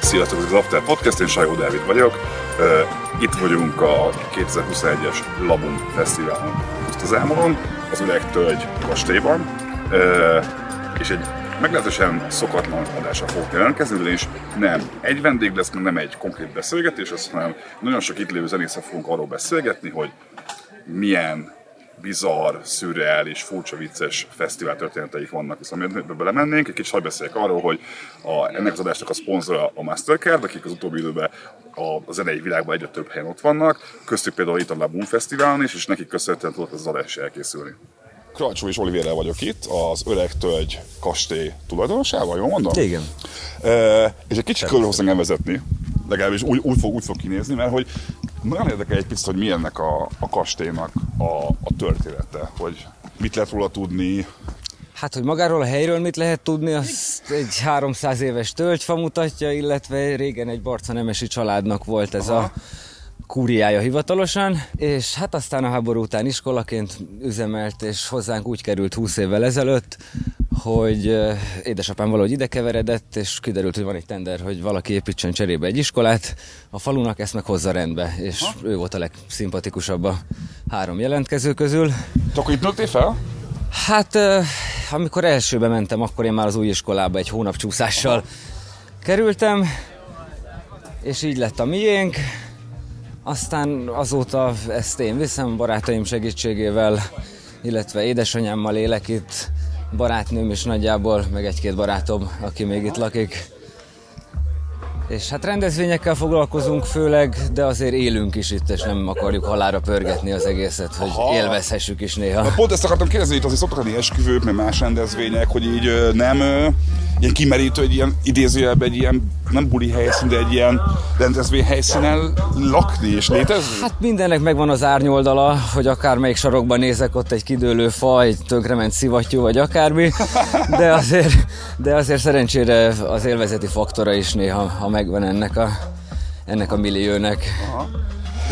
Sziasztok, ez az After Podcast, én Sajó Dávid vagyok. Itt vagyunk a 2021-es Labum Fesztiválon Ámoron, az Öreg Tölgy kastélyban, és egy meglehetősen szokatlan adásra fogok jelentkezni, és nem egy vendég lesz, meg nem egy konkrét beszélgetés, hanem nagyon sok itt lévő zenésszel fogunk arról beszélgetni, hogy milyen bizarr, szürreális, furcsa, vicces fesztivál történeteik vannak. Viszont szóval, mi belemennénk, egy kicsit hadd beszéljek arról, hogy a, ennek az adásnak a szponzora a Mastercard, akik az utóbbi időben a zenei világban egyre több helyen ott vannak, köztük például itt a Labum Fesztiválon is, és nekik köszönhetően tudott az adás elkészülni. Kralcsó és Olivérrel vagyok itt, az Öreg Tölgy kastély tulajdonosával, jól mondom? Igen. E, és egy kicsit körül engem vezetni, legalábbis úgy, úgy, fog, úgy fog kinézni, mert hogy nagyon érdekel egy picit, hogy mi ennek a, a kastélynak a, a története, hogy mit lehet róla tudni, Hát, hogy magáról a helyről mit lehet tudni, az egy 300 éves tölgyfa mutatja, illetve régen egy Barca Nemesi családnak volt ez Aha. a kúriája hivatalosan, és hát aztán a háború után iskolaként üzemelt, és hozzánk úgy került 20 évvel ezelőtt, hogy édesapám valahogy ide keveredett, és kiderült, hogy van egy tender, hogy valaki építsen cserébe egy iskolát, a falunak ezt meg hozza rendbe, és ha? ő volt a legszimpatikusabb a három jelentkező közül. Te akkor itt nőttél fel? Hát, amikor elsőbe mentem, akkor én már az új iskolába egy hónap csúszással kerültem, és így lett a miénk. Aztán azóta ezt én viszem barátaim segítségével, illetve édesanyámmal élek itt, barátnőm is nagyjából, meg egy-két barátom, aki még itt lakik. És hát rendezvényekkel foglalkozunk főleg, de azért élünk is itt, és nem akarjuk halára pörgetni az egészet, hogy Aha. élvezhessük is néha. Na, pont ezt akartam kérdezni, itt azért szoktak lenni esküvők, meg más rendezvények, hogy így nem ilyen kimerítő, egy ilyen idézőjelben egy ilyen nem buli helyszín, de egy ilyen rendezvény helyszínen lakni és létezni? Hát mindennek megvan az árnyoldala, hogy akármelyik sarokban nézek, ott egy kidőlő fa, egy tönkrement szivattyú, vagy akármi, de azért, de azért szerencsére az élvezeti faktora is néha, ha megvan ennek a, ennek a milliónek. Aha.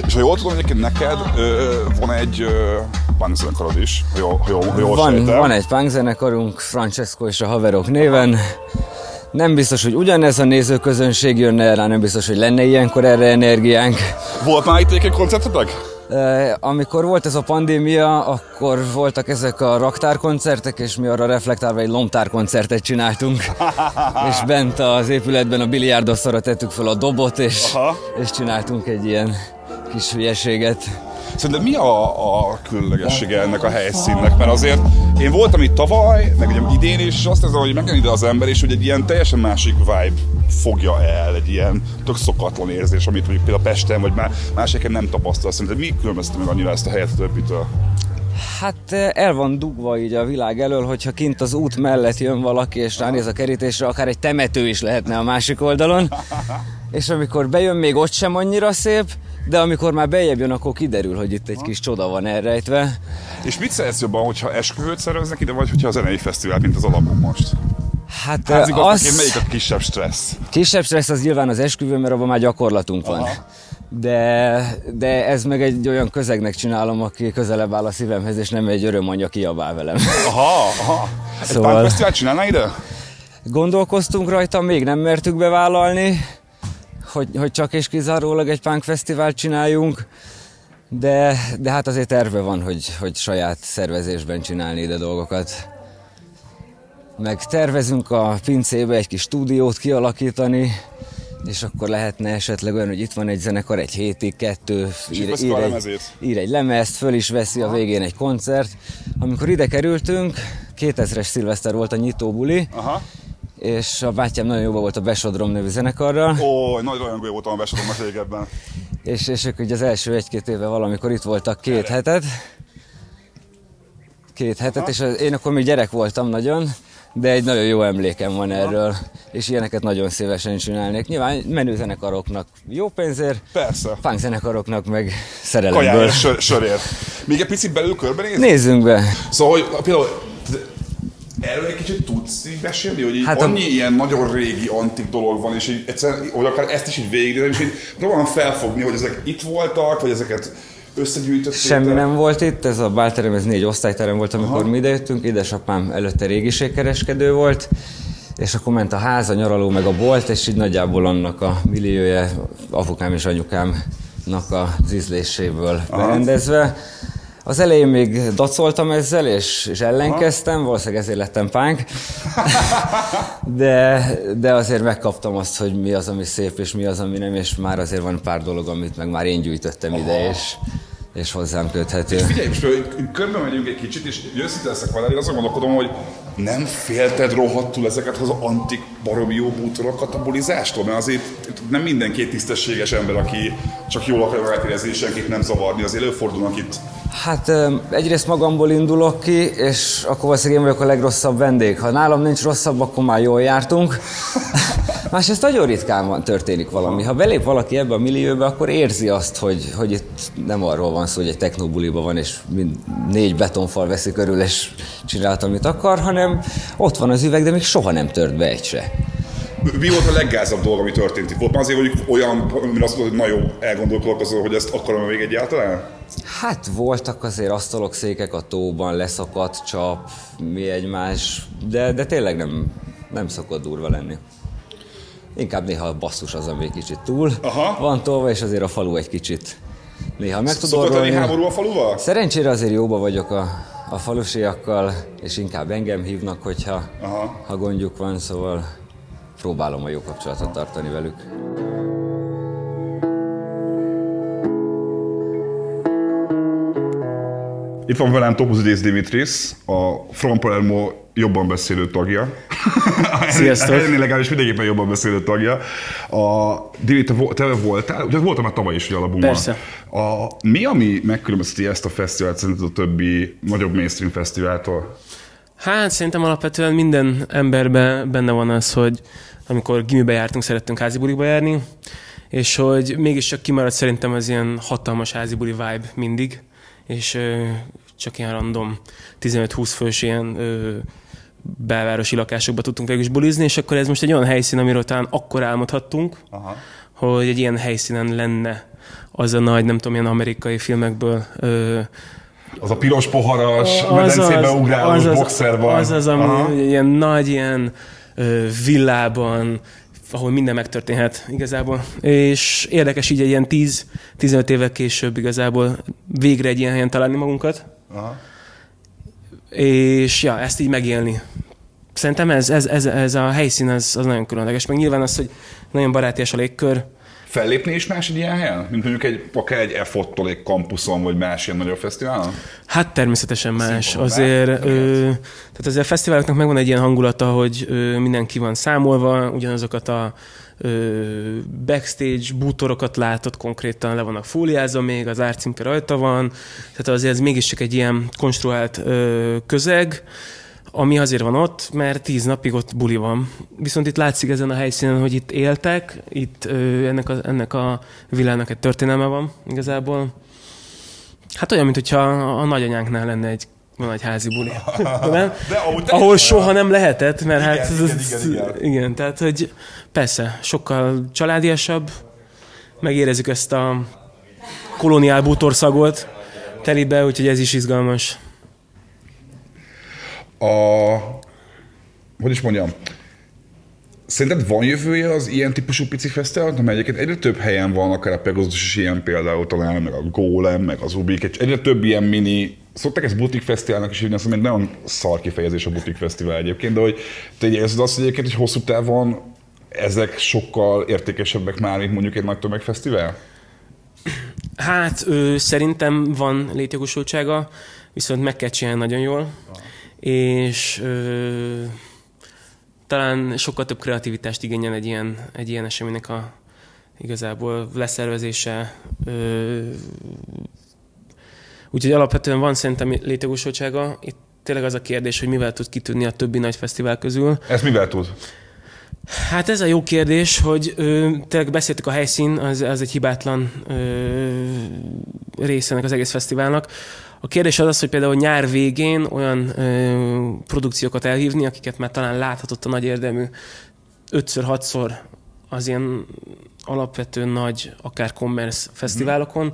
És ha jól tudom, egyébként neked ö, van egy ö, punk zenekarod is, ha jól, ha jól, ha jól van, van egy punk zenekarunk, Francesco és a haverok néven. Nem biztos, hogy ugyanez a nézőközönség jönne rá, nem biztos, hogy lenne ilyenkor erre energiánk. Volt már itt egy koncertetek? Amikor volt ez a pandémia, akkor voltak ezek a raktárkoncertek, és mi arra reflektálva egy lomtárkoncertet csináltunk. és bent az épületben a biliárdoszra tettük fel a dobot, és, és csináltunk egy ilyen kis hülyeséget. Szerintem mi a, a különlegessége ennek a helyszínnek? Mert azért én voltam itt tavaly, meg ugye idén is, és azt érzem, hogy megjön ide az ember, és hogy egy ilyen teljesen másik vibe fogja el, egy ilyen tök szokatlan érzés, amit mondjuk például Pesten, vagy más helyeken nem tapasztal. Szerintem mi különbözte meg annyira ezt a helyet a többitől? Hát el van dugva így a világ elől, hogyha kint az út mellett jön valaki és ránéz a kerítésre, akár egy temető is lehetne a másik oldalon. És amikor bejön, még ott sem annyira szép, de amikor már bejebb jön, akkor kiderül, hogy itt egy kis csoda van elrejtve. És mit szeretsz jobban, hogyha esküvőt szerveznek ide, vagy hogyha a zenei fesztivál, mint az alapon most? Hát az... melyik a kisebb stressz? Kisebb stressz az nyilván az esküvő, mert abban már gyakorlatunk van. Aha. De, de ez meg egy olyan közegnek csinálom, aki közelebb áll a szívemhez, és nem egy örömanyja kiabál velem. Aha, aha. Szóval... Egy csinálná ide? Gondolkoztunk rajta, még nem mertük bevállalni, hogy, hogy csak és kizárólag egy punk fesztivált csináljunk, de, de hát azért terve van, hogy, hogy saját szervezésben csinálni ide dolgokat. Meg tervezünk a pincébe egy kis stúdiót kialakítani, és akkor lehetne esetleg olyan, hogy itt van egy zenekar egy hétig, kettő, ír, ír, egy, ír egy lemezt, föl is veszi a végén egy koncert. Amikor ide kerültünk, 2000-es szilveszter volt a nyitóbuli, Aha és a bátyám nagyon jóban volt a Besodrom nevű zenekarral. Ó, nagyon jó voltam a Besodromnak régebben. és, és ők ugye az első egy-két éve valamikor itt voltak két Erre. hetet. Két hetet, Aha. és az, én akkor még gyerek voltam nagyon, de egy nagyon jó emlékem van erről, Aha. és ilyeneket nagyon szívesen csinálnék. Nyilván menő zenekaroknak jó pénzért, Persze. punk zenekaroknak meg szerelemből. Kajál, sör, sörért. Még egy picit belül körbenézni? Nézzünk be. Szóval, hogy például Erről egy kicsit tudsz így mesélni, hogy így hát annyi a... ilyen nagyon régi, antik dolog van, és így egyszer, hogy akár ezt is így végignézem, és így próbálom felfogni, hogy ezek itt voltak, vagy ezeket összegyűjtöttél? Semmi nem volt itt, ez a bálterem, ez négy osztályterem volt, amikor Aha. mi idejöttünk, édesapám előtte régiségkereskedő volt, és akkor ment a ház, a nyaraló, meg a bolt, és így nagyjából annak a milliója apukám és anyukámnak az ízléséből Aha. berendezve. Az elején még dacoltam ezzel, és, és ellenkeztem, Aha. valószínűleg ezért lettem pánk, de, de azért megkaptam azt, hogy mi az, ami szép, és mi az, ami nem, és már azért van pár dolog, amit meg már én gyűjtöttem Aha. ide, és, és hozzám köthető. És figyelj, most körbe megyünk egy kicsit, és őszinte leszek vele, én azon gondolkodom, hogy nem félted rohadtul ezeket az antik baromi jó bútorokat a bulizástól? Mert azért nem mindenki tisztességes ember, aki csak jól akar magát érezni, és senkit nem zavarni. Azért előfordulnak itt Hát egyrészt magamból indulok ki, és akkor valószínűleg én vagyok a legrosszabb vendég. Ha nálam nincs rosszabb, akkor már jól jártunk. Másrészt nagyon ritkán van, történik valami. Ha belép valaki ebbe a millióbe, akkor érzi azt, hogy, hogy itt nem arról van szó, hogy egy technobuliba van, és mind négy betonfal veszi körül, és csinált, amit akar, hanem ott van az üveg, de még soha nem tört be egy se. Mi volt a leggázabb dolog, ami történt itt? Volt már azért, hogy olyan, amire azt mondod, hogy na jó, elgondolkodok hogy ezt akarom még egyáltalán? Hát voltak azért asztalok, székek a tóban, leszakadt csap, mi egymás, de, de tényleg nem, nem szokott durva lenni. Inkább néha a basszus az, ami kicsit túl Aha. van tolva, és azért a falu egy kicsit néha meg tud Szokott lenni háború a faluval? Szerencsére azért jóba vagyok a, a falusiakkal, és inkább engem hívnak, hogyha Aha. ha gondjuk van, szóval próbálom a jó kapcsolatot tartani velük. Itt van velem Topuzidész Dimitris, a Front Palermo jobban beszélő tagja. Sziasztok! Ennél legalábbis mindenképpen jobban beszélő tagja. A, Dimi, te, te voltál, ugye voltam már tavaly is a Persze. A, mi, ami megkülönbözteti ezt a fesztivált szerinted a többi nagyobb mainstream fesztiváltól? Hát szerintem alapvetően minden emberben benne van az, hogy amikor gimibe jártunk, szerettünk házi bulikba járni, és hogy mégiscsak kimaradt szerintem az ilyen hatalmas házi buli vibe mindig, és csak ilyen random 15-20 fős ilyen belvárosi lakásokba tudtunk végül is bulizni, és akkor ez most egy olyan helyszín, amiről talán akkor álmodhattunk, Aha. hogy egy ilyen helyszínen lenne az a nagy, nem tudom, ilyen amerikai filmekből ö, az a piros poharas, az medencébe az, ugrálós az, boxerban. Az az, ami Aha. ilyen nagy, ilyen ö, villában, ahol minden megtörténhet igazából. És érdekes így egy ilyen 10-15 évvel később igazából végre egy ilyen helyen találni magunkat. Aha. És ja, ezt így megélni. Szerintem ez, ez, ez, ez a helyszín az, az nagyon különleges. Meg nyilván az, hogy nagyon barátias a légkör, fellépni is más egy ilyen helyen? Mint mondjuk egy, akár egy EFOT-tól egy kampuszon, vagy más ilyen nagyobb fesztiválon? Hát természetesen más. Színpon azért, ö, tehát azért a fesztiváloknak megvan egy ilyen hangulata, hogy ö, mindenki van számolva, ugyanazokat a ö, backstage bútorokat látott konkrétan, le vannak fóliázva még, az árcímke rajta van, tehát azért ez mégiscsak egy ilyen konstruált ö, közeg, ami azért van ott, mert tíz napig ott buli van. Viszont itt látszik ezen a helyszínen, hogy itt éltek, itt ö, ennek, a, ennek a világnak egy történelme van igazából. Hát olyan, mintha a nagyanyánknál lenne egy van egy házi buli. nem? De Ahol soha nem lehetett, mert igen, hát... Igen, igen, igen. igen, tehát hogy persze, sokkal családiasabb, megérezzük ezt a koloniál bútorszagot telibe, úgyhogy ez is izgalmas a, hogy is mondjam, Szerinted van jövője az ilyen típusú pici fesztiválnak, mert egyébként egyre több helyen van, akár a Pegasus is ilyen például talán, meg a Golem, meg az Ubik, egyre több ilyen mini, szokták ezt butik fesztiválnak is hívni, azt mondom, nagyon szar kifejezés a butik fesztivál egyébként, de hogy te érzed azt hogy egyébként, hogy hosszú távon ezek sokkal értékesebbek már, mint mondjuk egy nagy tömegfesztivál? Hát ő, szerintem van létjogosultsága, viszont meg kell csinálni nagyon jól. Ah és ö, talán sokkal több kreativitást igényel egy ilyen, egy ilyen eseménynek a igazából leszervezése. Ö, úgyhogy alapvetően van szerintem létjogosultsága. Itt tényleg az a kérdés, hogy mivel tud kitűnni a többi nagy fesztivál közül. Ez mivel tud? Hát ez a jó kérdés, hogy ö, tényleg beszéltük a helyszín, az, az egy hibátlan ö, része az egész fesztiválnak. A kérdés az az, hogy például nyár végén olyan ö, produkciókat elhívni, akiket már talán láthatott a nagy érdemű ötször, hatszor az ilyen alapvető nagy, akár commerce fesztiválokon,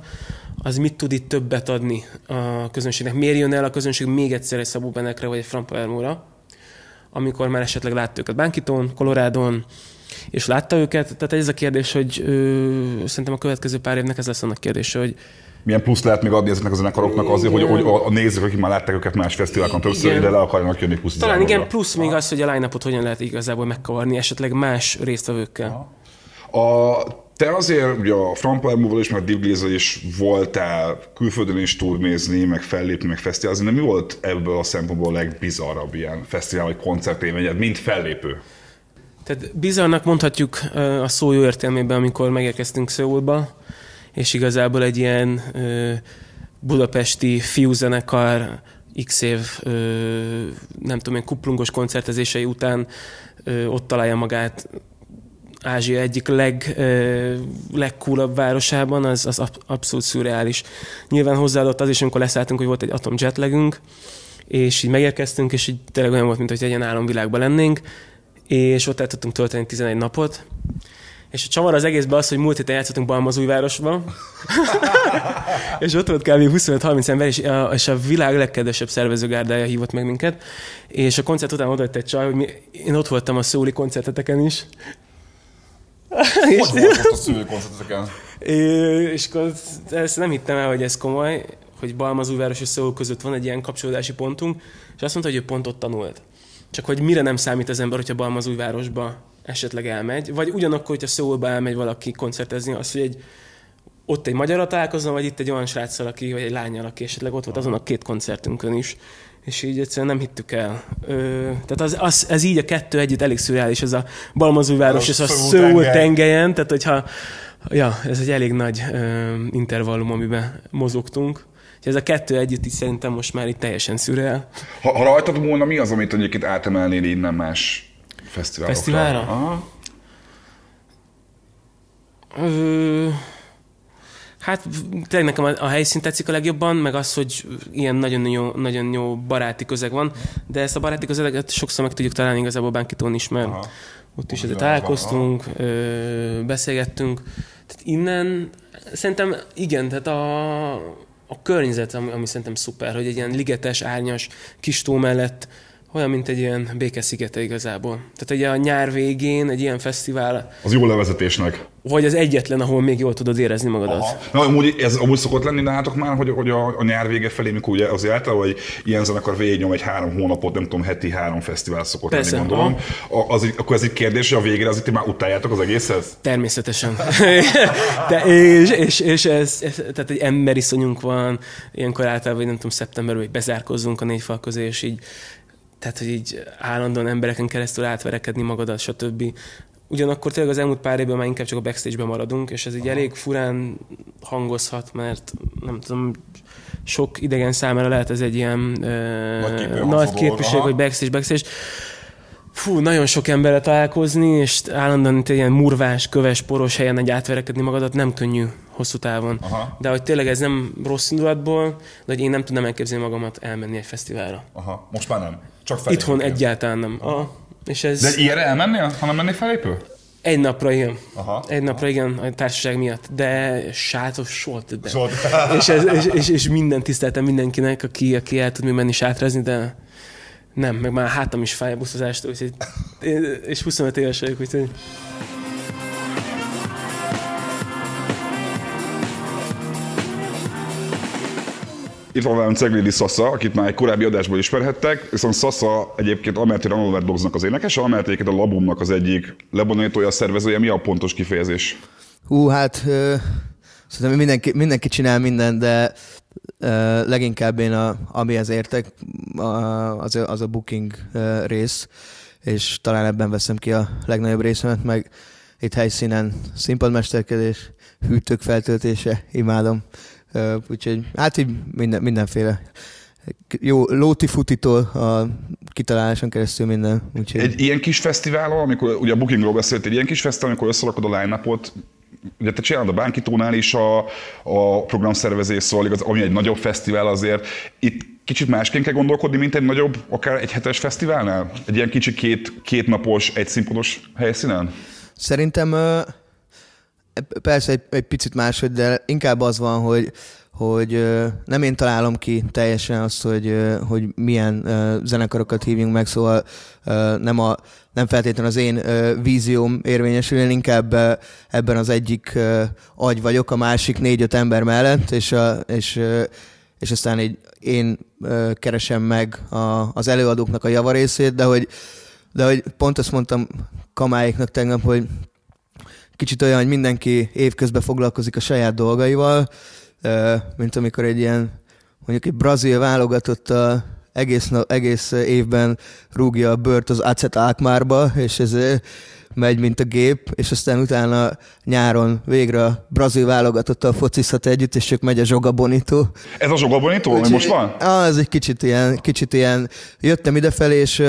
az mit tud itt többet adni a közönségnek. Miért jön el a közönség még egyszer egy Szabó Benekre vagy egy Fran Palermo-ra, amikor már esetleg látta őket Bánkitón, Kolorádon, és látta őket. Tehát ez a kérdés, hogy ö, szerintem a következő pár évnek ez lesz annak kérdése, hogy milyen plusz lehet még adni ezeknek a zenekaroknak azért, hogy, hogy a nézők, akik már látták őket más fesztiválokon többször, ide le akarnak jönni plusz Talán igen, plusz még az, hogy a line hogyan lehet igazából megkavarni, esetleg más résztvevőkkel. A, te azért ugye a Frank Palermo-val is, meg Div is voltál külföldön is turnézni, meg fellépni, meg fesztiválozni, de mi volt ebből a szempontból a legbizarrabb ilyen fesztivál vagy koncertélményed, mint fellépő? Tehát bizarnak mondhatjuk a szó jó értelmében, amikor megérkeztünk Szöulba, és igazából egy ilyen ö, budapesti fiúzenekar x év, ö, nem tudom én, kuplungos koncertezései után ö, ott találja magát Ázsia egyik leg, legcoolabb városában, az, az abszolút szürreális. Nyilván hozzáadott az is, amikor leszálltunk, hogy volt egy atom jetlegünk, és így megérkeztünk, és így tényleg olyan volt, mint hogy egy ilyen álomvilágban lennénk, és ott el tudtunk tölteni 11 napot, és a csavar az egészben az, hogy múlt héten játszottunk Balmazújvárosban, és ott volt kb. 25-30 ember, és a, és a világ legkedvesebb szervezőgárdája hívott meg minket, és a koncert után odajött egy csaj, hogy mi, én ott voltam a szóli koncerteteken is. Hogy és, volt ott a szőlő koncerteteken? És akkor ezt nem hittem el, hogy ez komoly, hogy Balmazújváros és Szól között van egy ilyen kapcsolódási pontunk, és azt mondta, hogy ő pont ott tanult. Csak hogy mire nem számít az ember, hogyha Balmazújvárosba esetleg elmegy, vagy ugyanakkor, hogyha Szóolba elmegy valaki koncertezni, az, hogy egy, ott egy magyarra találkozom, vagy itt egy olyan sráccal, aki, vagy egy lányjal, aki esetleg ott volt azon a két koncertünkön is, és így egyszerűen nem hittük el. Ö, tehát az, az, ez így a kettő együtt elég szürreális, ez a Balmazújváros és a Szóol tengelyen, tehát hogyha Ja, ez egy elég nagy ö, intervallum, amiben mozogtunk. ez a kettő együtt is szerintem most már itt teljesen szürreál. Ha, ha rajtad volna, mi az, amit egyébként átemelnél innen más fesztiválokra. Fesztiválra? Aha. Ö, hát tényleg nekem a, a helyszín tetszik a legjobban, meg az, hogy ilyen nagyon jó, nagyon jó baráti közeg van, de ezt a baráti közeget sokszor meg tudjuk találni igazából Bánkitón is, mert Aha. ott is találkoztunk, ö, beszélgettünk. Tehát innen szerintem igen, tehát a, a környezet, ami, ami szerintem szuper, hogy egy ilyen ligetes, árnyas, kis tó mellett olyan, mint egy ilyen békeszigete igazából. Tehát ugye a nyár végén egy ilyen fesztivál... Az jó levezetésnek. Vagy az egyetlen, ahol még jól tudod érezni magadat. Aha. Na, amúgy ez amúgy szokott lenni nálatok már, hogy, hogy a, a nyár vége felé, mikor ugye az által, hogy ilyen zenekar végignyom egy három hónapot, nem tudom, heti három fesztivál szokott Persze, lenni, gondolom. A, az, akkor ez egy kérdés, hogy a végére az itt már utáljátok az egészet? Természetesen. De, és, és, és ez, ez, tehát egy emberiszonyunk van, ilyenkor általában, nem tudom, szeptemberben bezárkozzunk a négy fal közé, és így tehát, hogy így állandóan embereken keresztül átverekedni magadat, stb. Ugyanakkor tényleg az elmúlt pár évben már inkább csak a backstage-ben maradunk, és ez így Aha. elég furán hangozhat, mert nem tudom, sok idegen számára lehet ez egy ilyen nagy, nagy képviség, hogy backstage, backstage. Fú, nagyon sok emberre találkozni, és állandóan egy ilyen murvás, köves, poros helyen egy átverekedni magadat nem könnyű hosszú távon. Aha. De hogy tényleg ez nem rossz indulatból, de hogy én nem tudnám elképzelni magamat elmenni egy fesztiválra. Aha, most már nem. Csak felépő. Itthon egyáltalán nem. Aha. És ez... De ilyenre elmennél, ha nem mennél felépő? Egy napra igen. Aha. Egy napra igen, a társaság miatt. De sátos soha többet. és, ez, és, és, és, minden tiszteltem mindenkinek, aki, aki el tud még menni sátrazni, de nem, meg már hátam is fáj a buszozástól, és 25 éves vagyok, úgyhogy... Itt van velem Ceglédi Sasa, akit már egy korábbi adásból ismerhettek, viszont Sasa egyébként Amelti Ranover Dogsnak az énekes, Amelti a Labumnak az egyik lebonyolítója, szervezője. Mi a pontos kifejezés? Hú, hát ö, szerintem mindenki, mindenki csinál mindent, de ö, leginkább én, a, amihez értek, a, az, a, az a booking ö, rész, és talán ebben veszem ki a legnagyobb részemet, meg itt helyszínen színpadmesterkedés, hűtők feltöltése, imádom úgyhogy hát így minden, mindenféle jó lóti futitól a kitaláláson keresztül minden. Úgyhogy... Egy ilyen kis fesztivál, amikor ugye a Bookingról beszélt, egy ilyen kis fesztivál, amikor összerakod a line ugye te csinálod a Bánkitónál is a, a programszervezés, szóval igaz, ami egy nagyobb fesztivál azért, itt kicsit másként kell gondolkodni, mint egy nagyobb, akár egy hetes fesztiválnál? Egy ilyen kicsi két, két napos, egy színpados helyszínen? Szerintem persze egy, egy picit máshogy, de inkább az van, hogy, hogy nem én találom ki teljesen azt, hogy, hogy milyen zenekarokat hívjunk meg, szóval nem, a, nem feltétlenül az én vízióm érvényesül, én inkább ebben az egyik agy vagyok a másik négy-öt ember mellett, és, a, és, és aztán így én keresem meg a, az előadóknak a javarészét, de hogy, de hogy pont azt mondtam kamáiknak tegnap, hogy kicsit olyan, hogy mindenki évközben foglalkozik a saját dolgaival, mint amikor egy ilyen, mondjuk egy brazil válogatott a egész, egész évben rúgja a bört az Acet Alkmárba, és ez megy, mint a gép, és aztán utána nyáron végre a brazil válogatottal focizhat együtt, és csak megy a Zsoga Bonito. Ez a Zsoga Bonito, ami most van? Ah, ez egy kicsit ilyen, kicsit ilyen, jöttem idefelé, és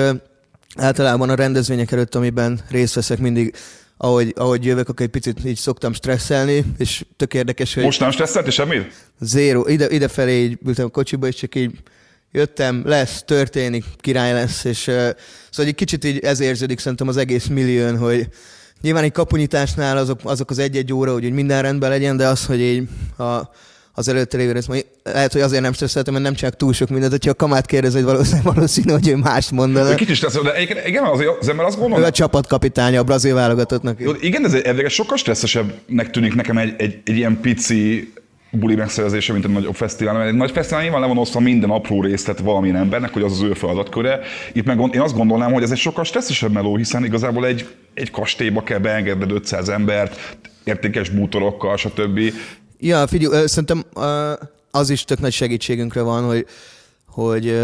általában a rendezvények előtt, amiben részt veszek, mindig ahogy, ahogy jövök, akkor egy picit így szoktam stresszelni, és tök érdekes, hogy... Most nem stresszelt, és semmit? Zéro. Ide, idefelé így ültem a kocsiba, és csak így jöttem, lesz, történik, király lesz, és uh, szóval egy kicsit így ez érződik szerintem az egész millión, hogy nyilván egy kapunyításnál azok, azok az egy-egy óra, hogy, minden rendben legyen, de az, hogy így a, az előtte lévő rész, lehet, hogy azért nem stresszeltem, mert nem csak túl sok mindent, hogyha a kamát kérdez, hogy valószínű, valószínű, hogy ő más mondana. Kicsit stresszes, de igen, az, az ember azt gondolja. Ő a csapatkapitánya a brazil válogatottnak. Jó, igen, ez egy, sokkal stresszesebbnek tűnik nekem egy, egy, egy ilyen pici buli megszerzése, mint egy nagyobb fesztivál. Mert egy nagy fesztivál nyilván le van osztva minden apró részlet valamilyen embernek, hogy az az ő feladatköre. Itt meg én azt gondolnám, hogy ez egy sokkal stresszesebb meló, hiszen igazából egy, egy kastélyba kell beengedned 500 embert, értékes bútorokkal, stb. Ja, figyelj, szerintem az is tök nagy segítségünkre van, hogy, hogy,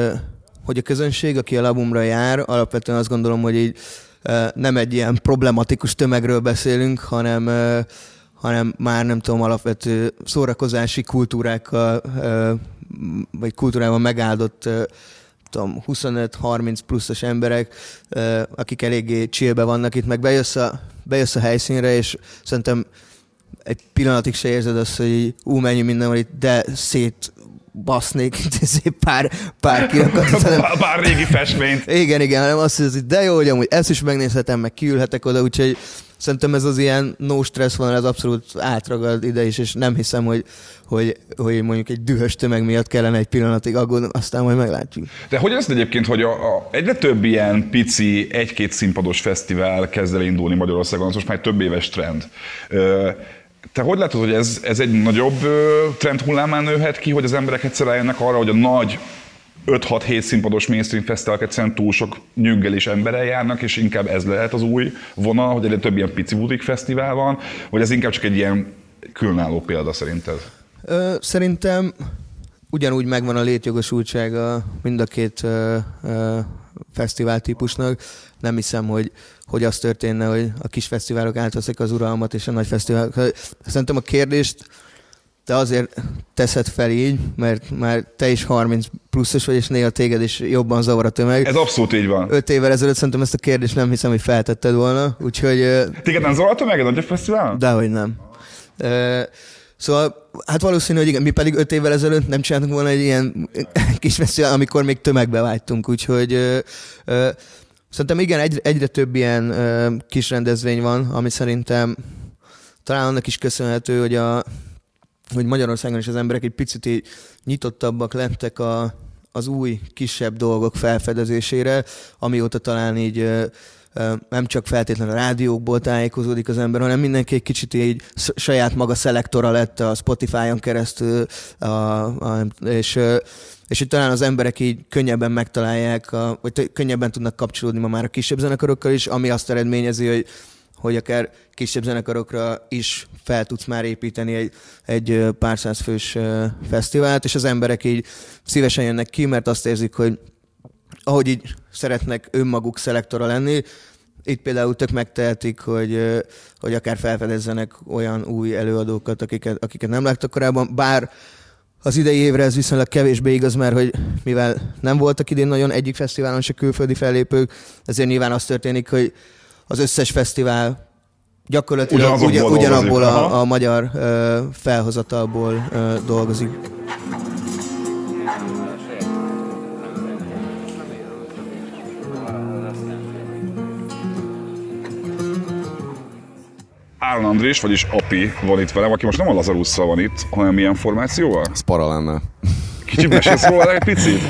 hogy a közönség, aki a labumra jár, alapvetően azt gondolom, hogy így nem egy ilyen problematikus tömegről beszélünk, hanem hanem már nem tudom, alapvető szórakozási kultúrákkal, vagy kultúrával megáldott tudom, 25-30 pluszos emberek, akik eléggé chillbe vannak itt, meg bejössz a, bejössz a helyszínre, és szerintem egy pillanatig se érzed azt, hogy ú, mennyi minden van itt, de szét basznék pár, pár kirakatot. Pár, pár régi festményt. igen, igen, hanem azt, hogy de jó, hogy amúgy ezt is megnézhetem, meg kiülhetek oda, úgyhogy szerintem ez az ilyen no stress van, ez abszolút átragad ide is, és nem hiszem, hogy, hogy, hogy mondjuk egy dühös tömeg miatt kellene egy pillanatig aggódni, aztán majd meglátjuk. De hogy ez egyébként, hogy a, a, egyre több ilyen pici, egy-két színpados fesztivál kezd el indulni Magyarországon, az most már egy több éves trend. Ö, te hogy látod, hogy ez, ez egy nagyobb trend hullámán nőhet ki, hogy az emberek egyszer eljönnek arra, hogy a nagy 5-6-7 színpados mainstream fesztiválok egyszerűen túl sok nyüggelés emberrel járnak, és inkább ez lehet az új vonal, hogy egyre több ilyen pici butik fesztivál van, vagy ez inkább csak egy ilyen különálló példa szerinted? Ö, szerintem ugyanúgy megvan a létjogosultsága mind a két ö, ö, fesztivál típusnak. Nem hiszem, hogy, hogy az történne, hogy a kis fesztiválok átveszik az uralmat, és a nagy fesztiválok. Szerintem a kérdést te azért teszed fel így, mert már te is 30 pluszos vagy, és néha téged is jobban zavar a tömeg. Ez abszolút így van. Öt évvel ezelőtt szerintem ezt a kérdést nem hiszem, hogy feltetted volna, úgyhogy... Téged nem zavar a tömeg a nagy fesztivál? Dehogy nem. Szóval, hát valószínű, hogy igen, mi pedig öt évvel ezelőtt nem csináltunk volna egy ilyen kis fesztivál, amikor még tömegbe vágytunk, úgyhogy ö, ö, szerintem igen, egyre, egyre több ilyen ö, kis rendezvény van, ami szerintem talán annak is köszönhető, hogy a hogy Magyarországon is az emberek egy picit így nyitottabbak lettek a, az új, kisebb dolgok felfedezésére, amióta talán így nem csak feltétlenül a rádiókból tájékozódik az ember, hanem mindenki egy kicsit így saját maga szelektora lett a Spotify-on keresztül, a, a, és, és itt talán az emberek így könnyebben megtalálják, a, vagy könnyebben tudnak kapcsolódni ma már a kisebb zenekarokkal is, ami azt eredményezi, hogy hogy akár kisebb zenekarokra is fel tudsz már építeni egy, egy pár száz fős fesztivált, és az emberek így szívesen jönnek ki, mert azt érzik, hogy ahogy így szeretnek önmaguk szelektora lenni, itt például tök megtehetik, hogy, hogy akár felfedezzenek olyan új előadókat, akiket, akiket nem láttak korábban, bár az idei évre ez viszonylag kevésbé igaz, mert hogy mivel nem voltak idén nagyon egyik fesztiválon se külföldi fellépők, ezért nyilván az történik, hogy az összes fesztivál gyakorlatilag ugyan, ugyanabból a, a magyar ö, felhozatalból ö, dolgozik. Áron Andrés, vagyis Api van itt velem, aki most nem a Lazarusszal van itt, hanem milyen formációval? Ez para lenne. Kicsit mesélsz róla egy picit?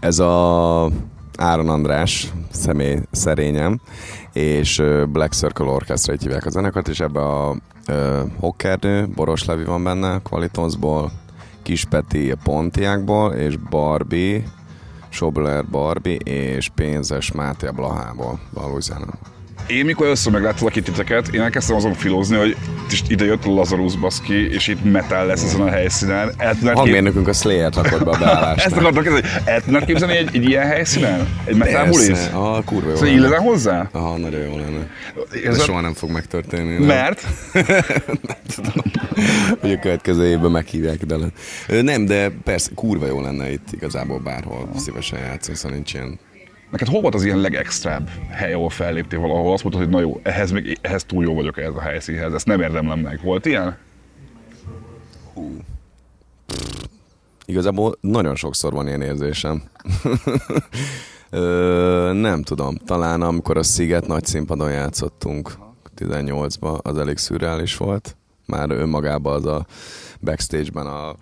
Ez a Áron András személy szerényem, és Black Circle Orchestra így hívják a zenekart, és ebbe a uh, Hockernő, Boros Levi van benne, Qualitonsból, Kispeti Pontiákból, és Barbie, Sobler Barbie, és Pénzes Máté Blahából, Valójában. Én mikor először megláttalak itt titeket, én elkezdtem azon filózni, hogy ide jött Lazarus baszki, és itt metal lesz ezen a helyszínen. El Hangmérnökünk a Slayer rakott be a beállást. Ezt akartam kérdezni, el tudnak képzelni egy, egy ilyen helyszínen? Egy metal bulis? Ah, kurva jó Szóval illene hozzá? Aha, nagyon jó lenne. Ez soha nem fog megtörténni. Nem? Mert? nem tudom. Hogy a következő évben meghívják ide. Nem, de persze, kurva jó lenne itt igazából bárhol szívesen játszani, szóval nincs ilyen Neked hol volt az ilyen legextrább hely, ahol felléptél valahol? Azt mondtad, hogy na jó, ehhez, még, ehhez túl jó vagyok ehhez a helyszínhez, ezt nem érdemlem meg. Volt ilyen? Hú. Igazából nagyon sokszor van ilyen érzésem. Ö, nem tudom, talán amikor a Sziget nagy színpadon játszottunk 18-ban, az elég szürreális volt. Már önmagában az a backstage-ben a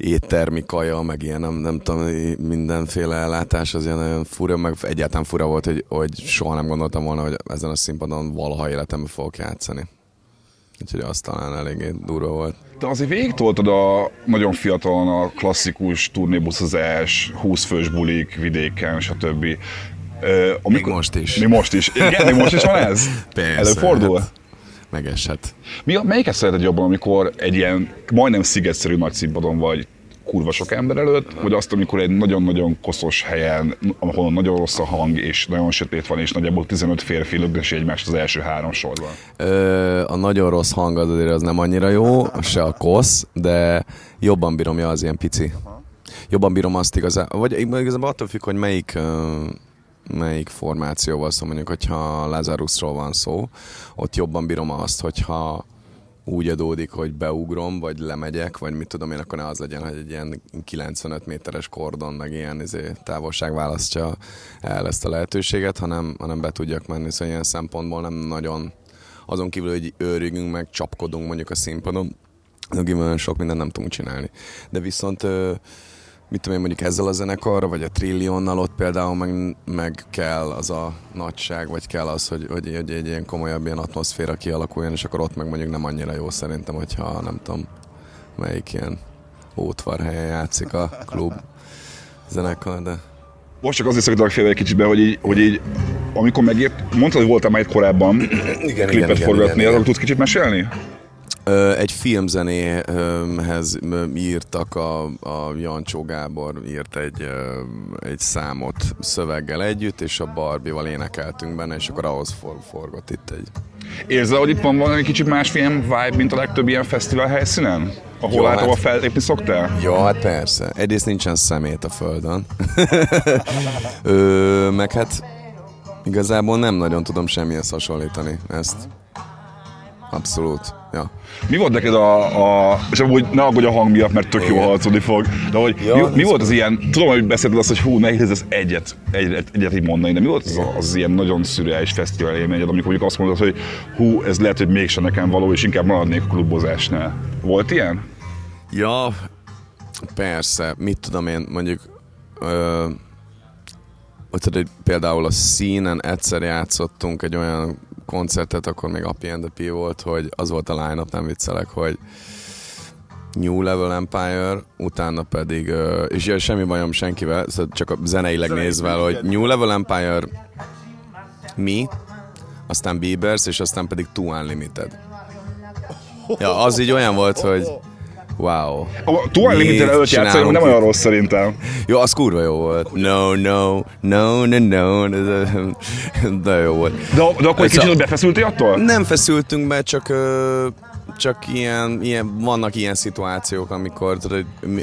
éttermi kaja, meg ilyen nem, nem tudom, mindenféle ellátás, az ilyen nagyon fura, meg egyáltalán fura volt, hogy, hogy soha nem gondoltam volna, hogy ezen a színpadon valaha életemben fogok játszani. Úgyhogy azt talán eléggé durva volt. De azért végigtoltad a nagyon fiatalon a klasszikus turnébuszozás, 20 fős bulik vidéken, stb. Uh, amikor, még most is. Mi most is. Igen, még most is van ez? Persze. Előfordul? Hát megeshet. Mi, melyiket szereted jobban, amikor egy ilyen majdnem szigetszerű nagy színpadon vagy, kurva sok ember előtt, vagy azt, amikor egy nagyon-nagyon koszos helyen, ahol nagyon rossz a hang, és nagyon sötét van, és nagyjából 15 férfi lögdösi egymást az első három sorban. Ö, a nagyon rossz hang az azért az nem annyira jó, se a kosz, de jobban bírom ja az ilyen pici. Jobban bírom azt igazán, vagy igazából attól függ, hogy melyik melyik formációval, szóval mondjuk, hogyha Lazarusról van szó, ott jobban bírom azt, hogyha úgy adódik, hogy beugrom, vagy lemegyek, vagy mit tudom én, akkor ne az legyen, hogy egy ilyen 95 méteres kordon, meg ilyen izé, távolság választja el ezt a lehetőséget, hanem, hanem be tudjak menni, szóval ilyen szempontból nem nagyon. Azon kívül, hogy őrjünk, meg csapkodunk mondjuk a színpadon, nagyon sok mindent nem tudunk csinálni. De viszont mit tudom én mondjuk ezzel a zenekarra, vagy a Trillionnal ott például meg, meg kell az a nagyság, vagy kell az, hogy, hogy, hogy egy ilyen komolyabb ilyen atmoszféra kialakuljon, és akkor ott meg mondjuk nem annyira jó szerintem, hogyha nem tudom melyik ilyen ótvar helyen játszik a klub zenekar, de... Most csak azért szoktak félre egy kicsit be, hogy így, hogy így amikor megért, mondtad, hogy voltál már itt korábban igen, klipet igen, forgatni, arról tudsz kicsit mesélni? Egy filmzenéhez írtak, a, a Jancsó Gábor írt egy, egy számot szöveggel együtt, és a Barbival énekeltünk benne, és akkor ahhoz for, forgott itt egy. Érzel, hogy itt van valami kicsit más ilyen vibe, mint a legtöbb ilyen fesztivál helyszínen? Ahol általában hát, fellépni szoktál? Jó, hát persze. Egyrészt nincsen szemét a földön. Ö, meg hát igazából nem nagyon tudom semmihez hasonlítani ezt. Abszolút. Ja. Mi volt neked a, a és amúgy ne aggódj a hang miatt, mert tök jó hallani fog, de hogy ja, mi, mi volt az ilyen, tudom, hogy beszélted azt, hogy hú, nehéz ez egyet, egyet, egyet így mondani, de mi volt az, az ilyen nagyon szürreális fesztivál élményed, amikor mondjuk azt mondod, hogy hú, ez lehet, hogy mégsem nekem való, és inkább maradnék a klubozásnál. Volt ilyen? Ja, persze. Mit tudom én, mondjuk ö, hogy például a színen egyszer játszottunk egy olyan koncertet, akkor még Api and the P volt, hogy az volt a line nem viccelek, hogy New Level Empire, utána pedig, és ilyen semmi bajom senkivel, szóval csak a zeneileg nézve, hogy New Level Empire mi, aztán Biebers, és aztán pedig Too Unlimited. Ja, az így olyan volt, hogy Wow. A Two Unlimited előtt játszani nem olyan rossz szerintem. Jó, az kurva jó volt. No, no, no, no, no. De jó volt. De, de akkor egy kicsit befeszültél attól? Nem feszültünk be, csak csak ilyen, ilyen, vannak ilyen szituációk, amikor tudod, mi,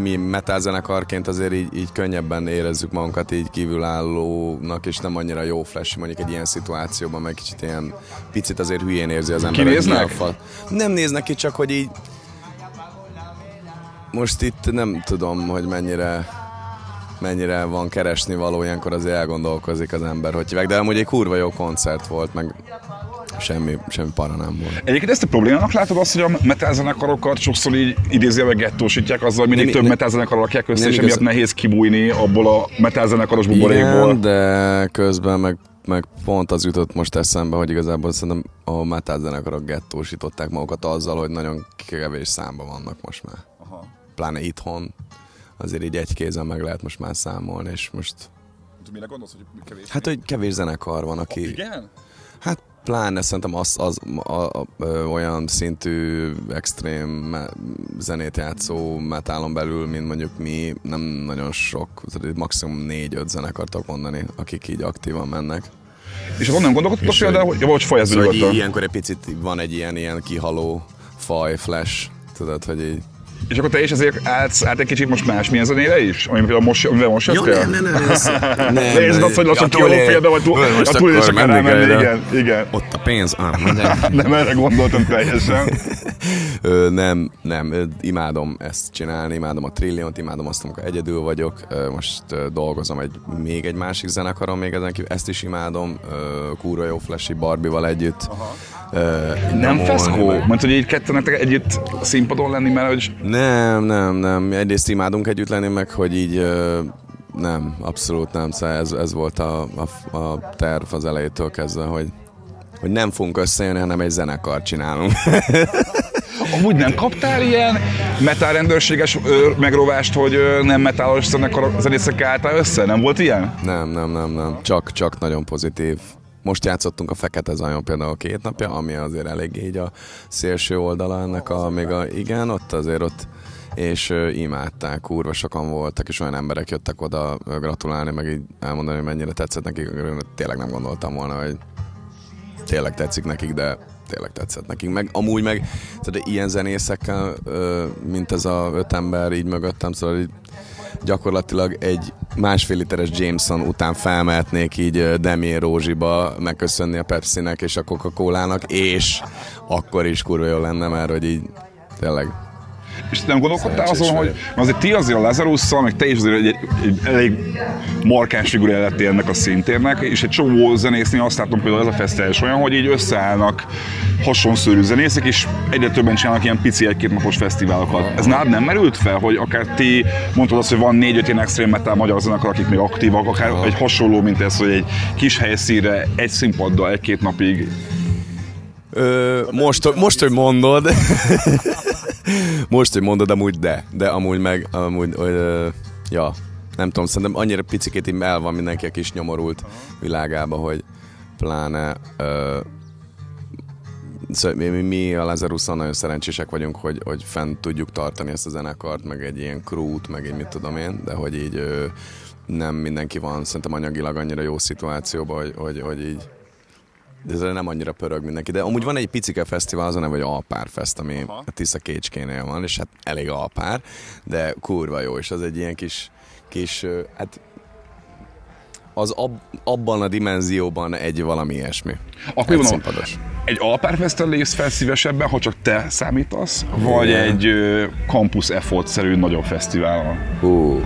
mi metal zenekarként azért így, így könnyebben érezzük magunkat így kívülállónak, és nem annyira jó flash, mondjuk egy ilyen szituációban, meg kicsit ilyen picit azért hülyén érzi az ember. Kinéznek? Nem néznek ki, csak hogy így most itt nem tudom, hogy mennyire mennyire van keresni való, ilyenkor azért elgondolkozik az ember, hogy hívják, de amúgy egy kurva jó koncert volt, meg semmi, semmi para nem volt. Egyébként ezt a problémának látod azt, hogy a metalzenekarokat sokszor így idézőjelben gettósítják azzal, hogy mindig Nem- több metalzenekar rakják össze, és emiatt nehéz kibújni abból a metalzenekaros buborékból. Igen, de közben meg, meg pont az jutott most eszembe, hogy igazából szerintem a metal zenekarok gettósították magukat azzal, hogy nagyon kevés számban vannak most már. Pláne itthon. Azért így egy kézen meg lehet most már számolni, és most... Mire gondolsz, hogy kevés? Hát, hogy kevés zenekar van, aki... Igen? Hát pláne szerintem az, az a, a, ö, olyan szintű extrém me, zenét játszó metálon belül, mint mondjuk mi, nem nagyon sok, maximum négy-öt zenekart tudok mondani, akik így aktívan mennek. És onnan gondolkodtad És például, hogy- hogy, vagy fejezd Szóval nyugodtan. így, ilyenkor egy picit van egy ilyen, ilyen kihaló faj, flash, tudod, hogy így... És akkor te is ezért állsz át egy kicsit most másmilyen zenére is? Ami például most, amivel most jöttél? nem, nem, ez, nem, Nézd azt, hogy lassan túl- félbe, vagy túl, a túl akkor akar menni rámenni, kell, igen, igen. Ott a pénz, ah, mindegy. Nem erre gondoltam teljesen. Nem, nem, imádom ezt csinálni, imádom a trilliont, imádom azt, amikor egyedül vagyok. Most dolgozom egy, még egy másik zenekaron, még ezen kívül ezt is imádom, ö, kurva jó flashy Barbival együtt. Ö, Nem nyomolni, feszkó? Mondta, hogy így kettenetek együtt színpadon lenni, mert hogy Nem, nem, nem. Egyrészt imádunk együtt lenni, meg hogy így nem, abszolút nem. Szóval ez, ez volt a, a, a terv az elejétől kezdve, hogy hogy nem fogunk összejönni, hanem egy zenekart csinálunk. amúgy nem kaptál ilyen metal rendőrséges megrovást, hogy nem metálos zenekar zenészekkel álltál össze? Nem volt ilyen? Nem, nem, nem, nem. Csak, csak nagyon pozitív. Most játszottunk a Fekete Zajon például két napja, ami azért elég így a szélső oldala ennek a, még a, igen, ott azért ott és imádták, kurva sokan voltak, és olyan emberek jöttek oda gratulálni, meg így elmondani, hogy mennyire tetszett nekik. Tényleg nem gondoltam volna, hogy tényleg tetszik nekik, de tényleg tetszett nekik. Meg amúgy meg tehát ilyen zenészekkel, mint ez a öt ember így mögöttem, szóval így gyakorlatilag egy másfél literes Jameson után felmehetnék így Demi Rózsiba megköszönni a Pepsi-nek és a Coca-Cola-nak, és akkor is kurva jó lenne, mert hogy így tényleg És nem gondolkodtál Szerencsés azon, hogy mert azért ti azért a Lazarusszal, meg te is azért egy, egy elég markáns figura lettél ennek a szintérnek, és egy csomó zenésznél azt látom például ez a fesztivál is olyan, hogy így összeállnak hasonszörű zenészek, és egyre többen csinálnak ilyen pici egy-két napos fesztiválokat. Ez nálad nem merült fel, hogy akár ti mondtad azt, hogy van négy-öt ilyen extrém metal magyar zenekar, akik még aktívak, akár egy hasonló, mint ez, hogy egy kis helyszínre, egy színpaddal, egy-két napig? Ö, most, most, hogy mondod, most, hogy mondod, amúgy de, de amúgy meg, amúgy, ö, ja, nem tudom, szerintem annyira picikét így el van mindenki a kis nyomorult világába, hogy pláne ö, szóval mi, mi, a Lazarusszal nagyon szerencsések vagyunk, hogy, hogy fent tudjuk tartani ezt a zenekart, meg egy ilyen krút, meg egy mit tudom én, de hogy így ö, nem mindenki van szerintem anyagilag annyira jó szituációban, hogy, hogy, hogy így de ez nem annyira pörög mindenki. De amúgy van egy picike fesztivál, az a neve, hogy Alpár Fest, ami Aha. a Tisza Kécskénél van, és hát elég alpár, de kurva jó, és az egy ilyen kis, kis hát az ab, abban a dimenzióban egy valami ilyesmi. Akkor Egy mondom, színpados. egy Alpárfesztel lépsz fel szívesebben, ha csak te számítasz, vagy Igen. egy ö, campus effort-szerű nagyobb fesztiválon? Hú.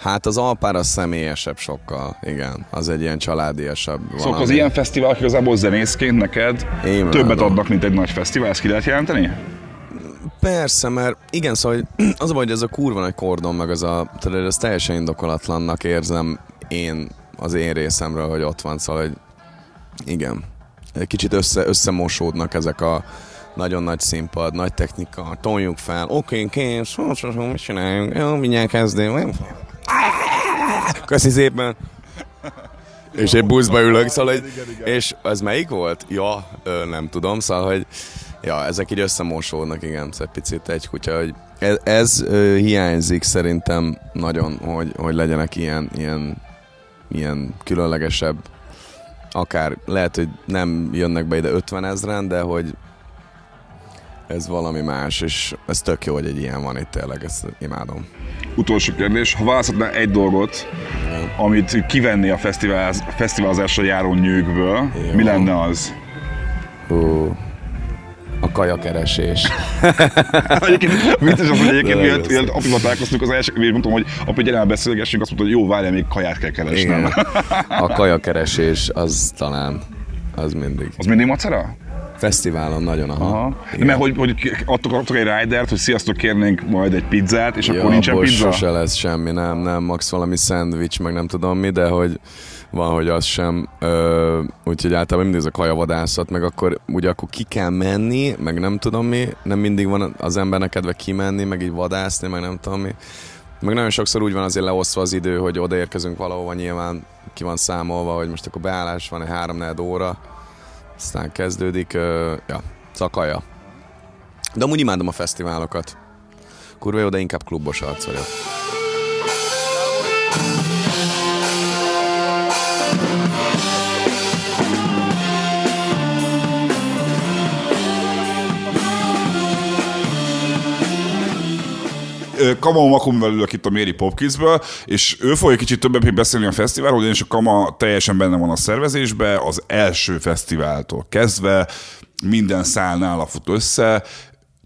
Hát az Alpár az személyesebb sokkal, igen. Az egy ilyen családiasabb Szóval az valami. ilyen fesztiválok igazából zenészként neked Én többet adnak, mint egy nagy fesztivál, ezt ki lehet jelenteni? Persze, mert igen, szóval az a baj, hogy ez a kurva nagy kordon, meg az a, tudod, ez teljesen indokolatlannak érzem én az én részemről, hogy ott van, szóval, hogy igen, egy kicsit össze, összemosódnak ezek a nagyon nagy színpad, nagy technika, toljuk fel, oké, kész, mit csináljunk, jó, mindjárt kezdünk. Köszi szépen. És egy buszba ülök, szóval, hogy, és ez melyik volt? Ja, nem tudom, szóval, hogy ja, ezek így összemosódnak, igen, szóval egy picit egy kutya, hogy ez, ez ö, hiányzik szerintem nagyon, hogy, hogy legyenek ilyen, ilyen, ilyen különlegesebb, akár lehet, hogy nem jönnek be ide 50 ezren, de hogy ez valami más, és ez tök jó, hogy egy ilyen van itt tényleg, ezt imádom. Utolsó kérdés, ha választhatnál egy dolgot, amit kivenni a fesztivál, fesztiválzásra járó nyűgből, Jó. mi lenne az? Hú, a kajakeresés. Egyébként vicces az, hogy egyébként jó miatt apival találkoztunk az első, miért mondtam, hogy api, gyere beszélgessünk, azt mondta, hogy jó, várjál, még kaját kell keresnem. Igen. A kajakeresés az talán Az mindig. Az mindig macera? Fesztiválon nagyon, aha. Aha. De mert hogy, hogy adtok, adtok egy ridert, hogy sziasztok, kérnénk majd egy pizzát, és Ja, akkor nincsen pizza? sose lesz semmi, nem, nem, max valami szendvics, meg nem tudom mi, de hogy van, hogy az sem. Ö, úgyhogy általában mindig ez a kajavadászat, meg akkor ugye akkor ki kell menni, meg nem tudom mi, nem mindig van az embernek kedve kimenni, meg így vadászni, meg nem tudom mi. Meg nagyon sokszor úgy van azért leosztva az idő, hogy odaérkezünk valahova, nyilván ki van számolva, hogy most akkor beállás van egy három óra, aztán kezdődik, ö, ja, szakaja. De amúgy imádom a fesztiválokat. Kurva jó, de inkább klubos arc vagyok. Kama Makumvel ülök itt a Méri Popkidsből, és ő fogja kicsit többet beszélni a fesztiválról, ugyanis a Kama teljesen benne van a szervezésbe, az első fesztiváltól kezdve, minden szál nála fut össze,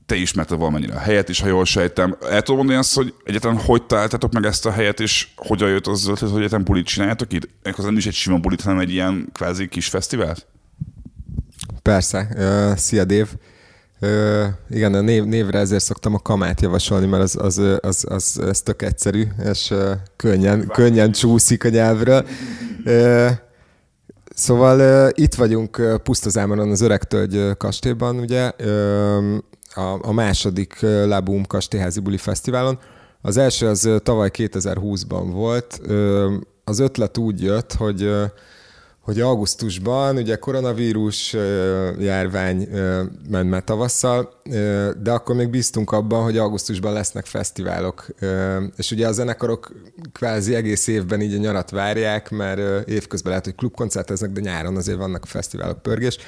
te ismerted valamennyire a helyet is, ha jól sejtem. El tudom mondani azt, hogy egyáltalán hogy találtátok meg ezt a helyet, és hogyan jött az ötlet, hogy egyáltalán bulit csináljátok itt? Ez nem is egy sima bulit, hanem egy ilyen kvázi kis fesztivált? Persze. Uh, szia, Dév. Uh, igen, a név, névre ezért szoktam a kamát javasolni, mert az, az, az, az, az tök egyszerű, és uh, könnyen, könnyen csúszik a nyelvről. Uh, szóval uh, itt vagyunk Pusztazámoron az Öreg Tölgy uh, kastélyban, ugye, uh, a, a második Labum kastélyházi buli fesztiválon. Az első az tavaly 2020-ban volt. Uh, az ötlet úgy jött, hogy hogy augusztusban ugye koronavírus járvány ment már tavasszal, de akkor még bíztunk abban, hogy augusztusban lesznek fesztiválok. És ugye a zenekarok kvázi egész évben így a nyarat várják, mert évközben lehet, hogy klubkoncerteznek, de nyáron azért vannak a fesztiválok pörgés.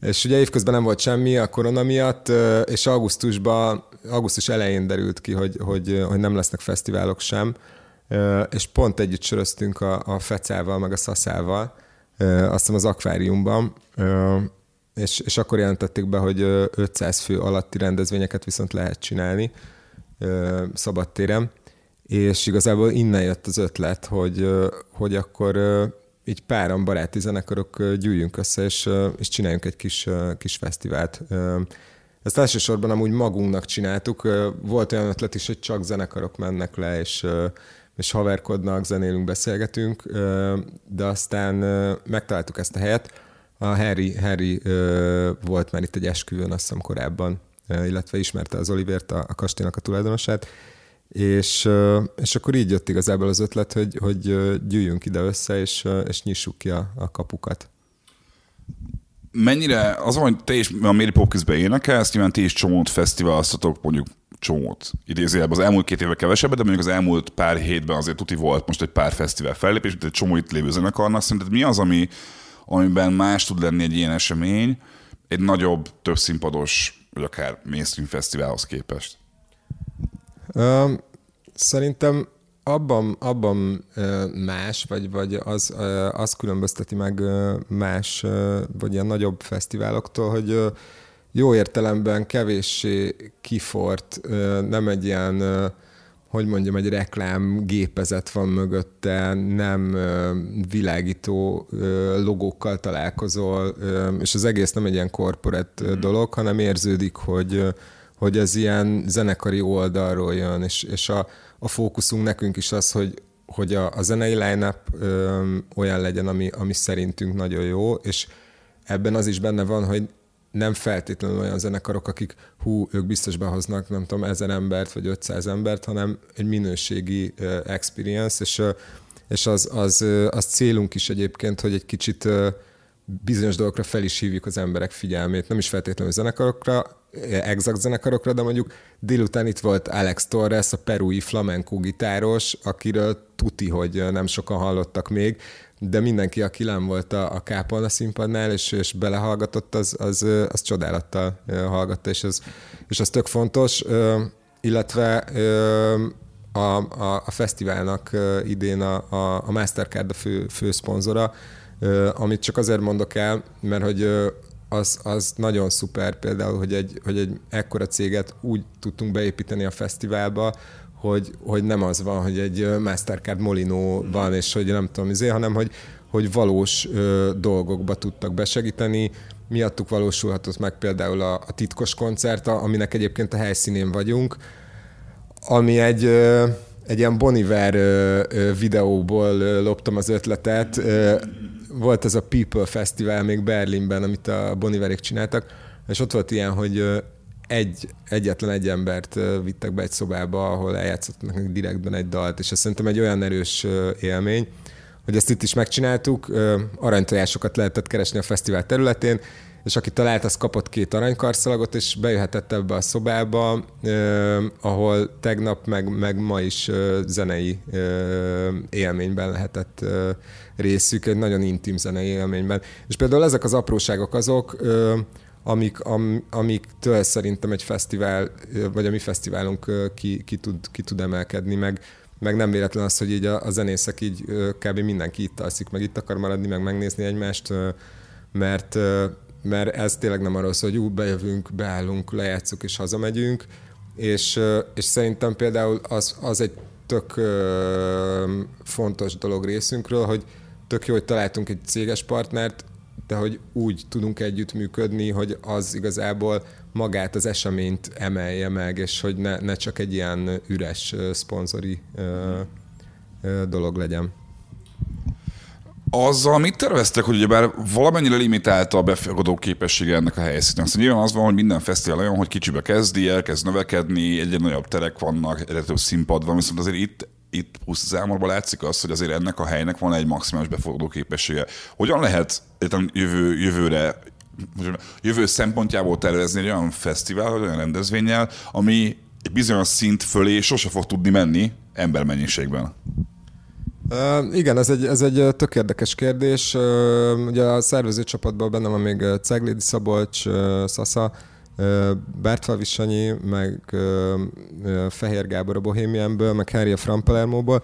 És ugye évközben nem volt semmi a korona miatt, és augusztusban, augusztus elején derült ki, hogy, hogy, hogy nem lesznek fesztiválok sem, és pont együtt söröztünk a, a Fecával, meg a Szaszával, azt hiszem az akváriumban, és, és akkor jelentették be, hogy ö, 500 fő alatti rendezvényeket viszont lehet csinálni szabadtéren, és igazából innen jött az ötlet, hogy, hogy akkor így páran baráti zenekarok gyűjjünk össze, és, és csináljunk egy kis, kis fesztivált. Ezt elsősorban amúgy magunknak csináltuk. Volt olyan ötlet is, hogy csak zenekarok mennek le, és, és haverkodnak, zenélünk, beszélgetünk, de aztán megtaláltuk ezt a helyet. A Harry, Harry volt már itt egy esküvőn, azt hiszem korábban, illetve ismerte az Olivért, a, a kastélynak a tulajdonosát, és, és akkor így jött igazából az ötlet, hogy, hogy gyűjjünk ide össze, és, és nyissuk ki a, a kapukat. Mennyire, az hogy te is a Mary Popkins-be énekelsz, nyilván ti is csomót fesztiváloztatok, mondjuk csomót. Idézőjelben az elmúlt két évben kevesebbet, de mondjuk az elmúlt pár hétben azért tuti volt most egy pár fesztivál fellépés, mint egy csomó itt lévő zenekarnak. Szerinted mi az, ami, amiben más tud lenni egy ilyen esemény, egy nagyobb, több színpados, vagy akár mainstream fesztiválhoz képest? Ö, Szerintem abban, abban más, vagy, vagy az, az különbözteti meg más, vagy ilyen nagyobb fesztiváloktól, hogy jó értelemben kevéssé kifort, nem egy ilyen, hogy mondjam, egy reklám gépezet van mögötte, nem világító logókkal találkozol, és az egész nem egy ilyen korporát ö, dolog, hanem érződik, hogy hogy ez ilyen zenekari oldalról jön, és, és a, a fókuszunk nekünk is az, hogy, hogy a, a zenei line-up ö, olyan legyen, ami, ami szerintünk nagyon jó, és ebben az is benne van, hogy nem feltétlenül olyan zenekarok, akik hú, ők biztos behoznak, nem tudom, ezer embert vagy 500 embert, hanem egy minőségi experience, és, és az, az, az célunk is egyébként, hogy egy kicsit bizonyos dolgokra fel is hívjuk az emberek figyelmét, nem is feltétlenül zenekarokra, exakt zenekarokra, de mondjuk délután itt volt Alex Torres, a perui flamenco gitáros, akiről tuti, hogy nem sokan hallottak még, de mindenki, aki nem volt a, a kápolna színpadnál, és, és belehallgatott, az, az, az csodálattal hallgatta, és az, és az tök fontos, illetve a, a, a fesztiválnak idén a, a, a Mastercard a fő, fő szponzora, amit csak azért mondok el, mert hogy az, az nagyon szuper például, hogy egy, hogy egy ekkora céget úgy tudtunk beépíteni a fesztiválba, hogy, hogy nem az van, hogy egy Mastercard Molino van, és hogy nem tudom, izé, hanem hogy, hogy valós ö, dolgokba tudtak besegíteni. Miattuk valósulhatott meg például a, a titkos koncert, aminek egyébként a helyszínén vagyunk, ami egy, ö, egy ilyen Boniver videóból ö, loptam az ötletet. Ö, volt ez a People Festival még Berlinben, amit a Boniverék csináltak, és ott volt ilyen, hogy egy, egyetlen egy embert vittek be egy szobába, ahol eljátszottak direktben egy dalt, és ez szerintem egy olyan erős élmény, hogy ezt itt is megcsináltuk, aranytojásokat lehetett keresni a fesztivál területén, és aki talált, az kapott két aranykarszalagot, és bejöhetett ebbe a szobába, eh, ahol tegnap, meg, meg ma is eh, zenei eh, élményben lehetett eh, részük, egy nagyon intim zenei élményben. És például ezek az apróságok azok, eh, amik, am, amiktől szerintem egy fesztivál, vagy a mi fesztiválunk ki, ki, tud, ki tud emelkedni, meg, meg nem véletlen az, hogy így a, a zenészek így kb. mindenki itt alszik, meg itt akar maradni, meg megnézni egymást, mert, mert ez tényleg nem arról szól, hogy ú, bejövünk, beállunk, lejátszuk és hazamegyünk, és, és szerintem például az, az egy tök fontos dolog részünkről, hogy tök jó, hogy találtunk egy céges partnert, de hogy úgy tudunk együttműködni, hogy az igazából magát az eseményt emelje meg, és hogy ne, ne csak egy ilyen üres szponzori dolog legyen. Azzal mit terveztek, hogy ugyebár valamennyire limitálta a befogadó képessége ennek a helyszínen? Szóval nyilván az van, hogy minden fesztivál olyan, hogy kicsibe kezdi, elkezd növekedni, egyre nagyobb terek vannak, egyre több színpad van, viszont azért itt itt plusz zámorban látszik az, hogy azért ennek a helynek van egy maximális befogadó képessége. Hogyan lehet jövő, jövőre jövő szempontjából tervezni egy olyan fesztivál, vagy olyan rendezvényel, ami egy bizonyos szint fölé sose fog tudni menni embermennyiségben? Uh, igen, ez egy, ez egy tök érdekes kérdés. Uh, ugye a szervező csapatban benne van még Ceglédi Szabolcs, uh, Szasza, Bertval Visanyi, meg Fehér Gábor a Bohémienből, meg Harry a Frampelermóból,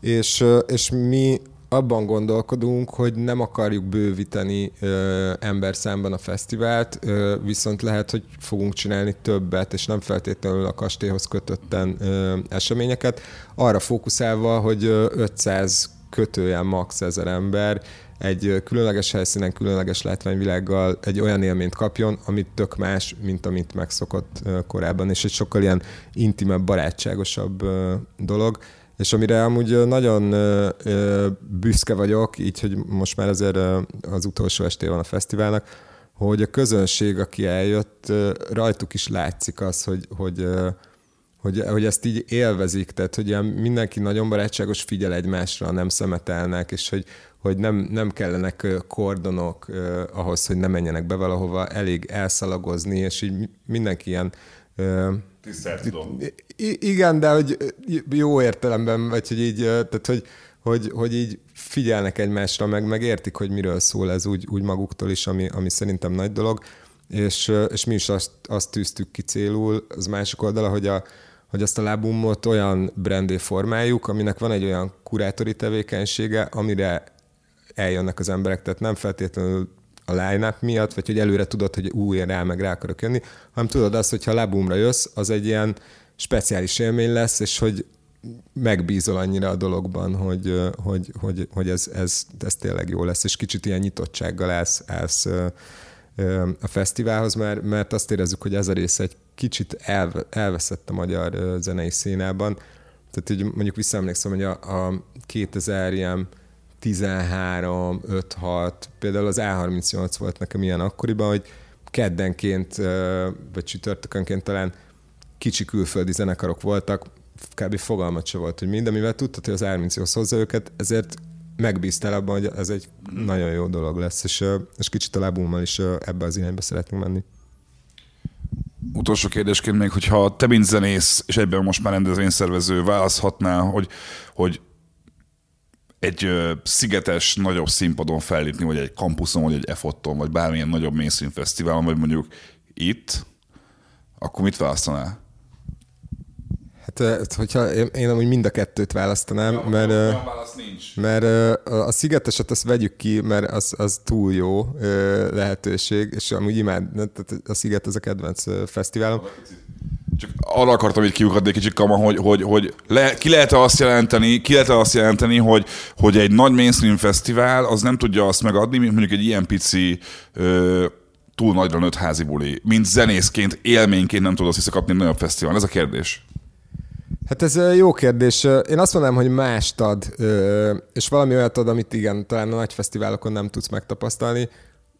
és, és mi abban gondolkodunk, hogy nem akarjuk bővíteni ö, ember számban a fesztivált, ö, viszont lehet, hogy fogunk csinálli többet, és nem feltétlenül a kastélyhoz kötötten ö, eseményeket, arra fókuszálva, hogy 500 kötőjel max. ezer ember egy különleges helyszínen, különleges látványvilággal egy olyan élményt kapjon, amit tök más, mint amit megszokott korábban, és egy sokkal ilyen intimebb, barátságosabb dolog. És amire amúgy nagyon büszke vagyok, így, hogy most már azért az utolsó esté van a fesztiválnak, hogy a közönség, aki eljött, rajtuk is látszik az, hogy, hogy hogy, hogy ezt így élvezik, tehát hogy mindenki nagyon barátságos, figyel egymásra, nem szemetelnek, és hogy, hogy nem, nem kellenek kordonok ahhoz, hogy ne menjenek be valahova, elég elszalagozni, és így mindenki ilyen uh, igen, de hogy jó értelemben, vagy hogy így, tehát hogy, hogy, hogy így figyelnek egymásra, meg, meg értik, hogy miről szól ez úgy, úgy maguktól is, ami, ami szerintem nagy dolog, és, és mi is azt, azt tűztük ki célul, az másik oldala, hogy a, hogy azt a lábumot olyan brandé formáljuk, aminek van egy olyan kurátori tevékenysége, amire eljönnek az emberek, tehát nem feltétlenül a line miatt, vagy hogy előre tudod, hogy új, rá meg rá akarok jönni, hanem tudod azt, hogy ha lábumra jössz, az egy ilyen speciális élmény lesz, és hogy megbízol annyira a dologban, hogy, hogy, hogy, hogy ez, ez, ez tényleg jó lesz, és kicsit ilyen nyitottsággal állsz, állsz a fesztiválhoz, mert, mert azt érezzük, hogy ez a része egy kicsit elve, elveszett a magyar zenei színában. Tehát így mondjuk visszaemlékszem, hogy a, a 2000 ilyen 13, 5, 6, például az A38 volt nekem ilyen akkoriban, hogy keddenként, vagy csütörtökönként talán kicsi külföldi zenekarok voltak, kb. fogalmat se volt, hogy minden, mivel tudtad, hogy az 38 hozza őket, ezért megbíztál abban, hogy ez egy nagyon jó dolog lesz, és, és kicsit a lábummal is ebbe az irányba szeretnénk menni. Utolsó kérdésként még, hogyha te, mint zenész, és egyben most már rendezvényszervező választhatnál, hogy, hogy egy ö, szigetes, nagyobb színpadon fellépni, vagy egy kampuszon, vagy egy EFOT-on, vagy bármilyen nagyobb mainstream fesztiválon, vagy mondjuk itt, akkor mit választanál? Hát, hogyha én, én amúgy mind a kettőt választanám, ja, mert, olyan nincs. mert a szigeteset azt vegyük ki, mert az, az túl jó lehetőség, és amúgy imád, a sziget az a kedvenc fesztiválom. Csak arra akartam így kiukadni egy kicsit kama, hogy, hogy, hogy le, ki lehet azt jelenteni, ki lehet azt jelenteni, hogy, hogy egy nagy mainstream fesztivál az nem tudja azt megadni, mint mondjuk egy ilyen pici ö, túl nagyra nőtt házi buli, mint zenészként, élményként nem tudod azt visszakapni egy nagyobb fesztivál. Ez a kérdés. Hát ez jó kérdés. Én azt mondanám, hogy mást ad, és valami olyat ad, amit igen, talán a nagy fesztiválokon nem tudsz megtapasztalni,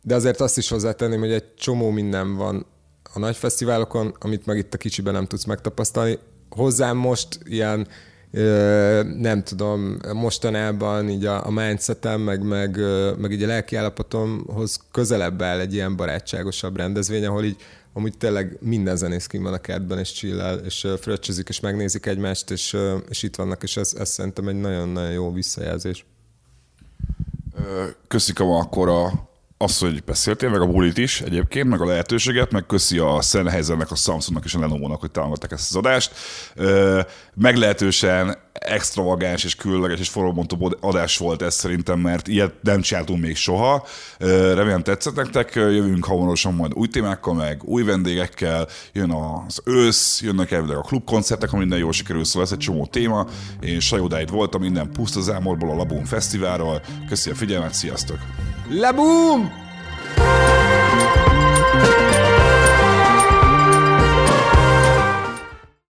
de azért azt is hozzátenném, hogy egy csomó minden van a nagy fesztiválokon, amit meg itt a kicsiben nem tudsz megtapasztalni. Hozzám most ilyen nem tudom, mostanában így a, a mindsetem, meg, meg, meg így a lelkiállapotomhoz közelebb áll egy ilyen barátságosabb rendezvény, ahol így amúgy tényleg minden zenész kim van a kertben, és csillel, és fröccsözik, és megnézik egymást, és, és itt vannak, és ez, ez szerintem egy nagyon-nagyon jó visszajelzés. Köszik akkor a az, hogy beszéltél, meg a bulit is egyébként, meg a lehetőséget, meg köszi a Sennheisernek, a Samsungnak és a Lenovo-nak, hogy támogatták ezt az adást. Meglehetősen extravagáns és különleges és forróbontó adás volt ez szerintem, mert ilyet nem csináltunk még soha. Remélem tetszett nektek, jövünk hamarosan majd új témákkal, meg új vendégekkel, jön az ősz, jönnek elvileg a klubkoncertek, ha minden jól sikerül, szóval ez egy csomó téma. Én Sajodáid voltam minden puszta zámorból a Labum Fesztiválról. Köszi a figyelmet, sziasztok! Laboom!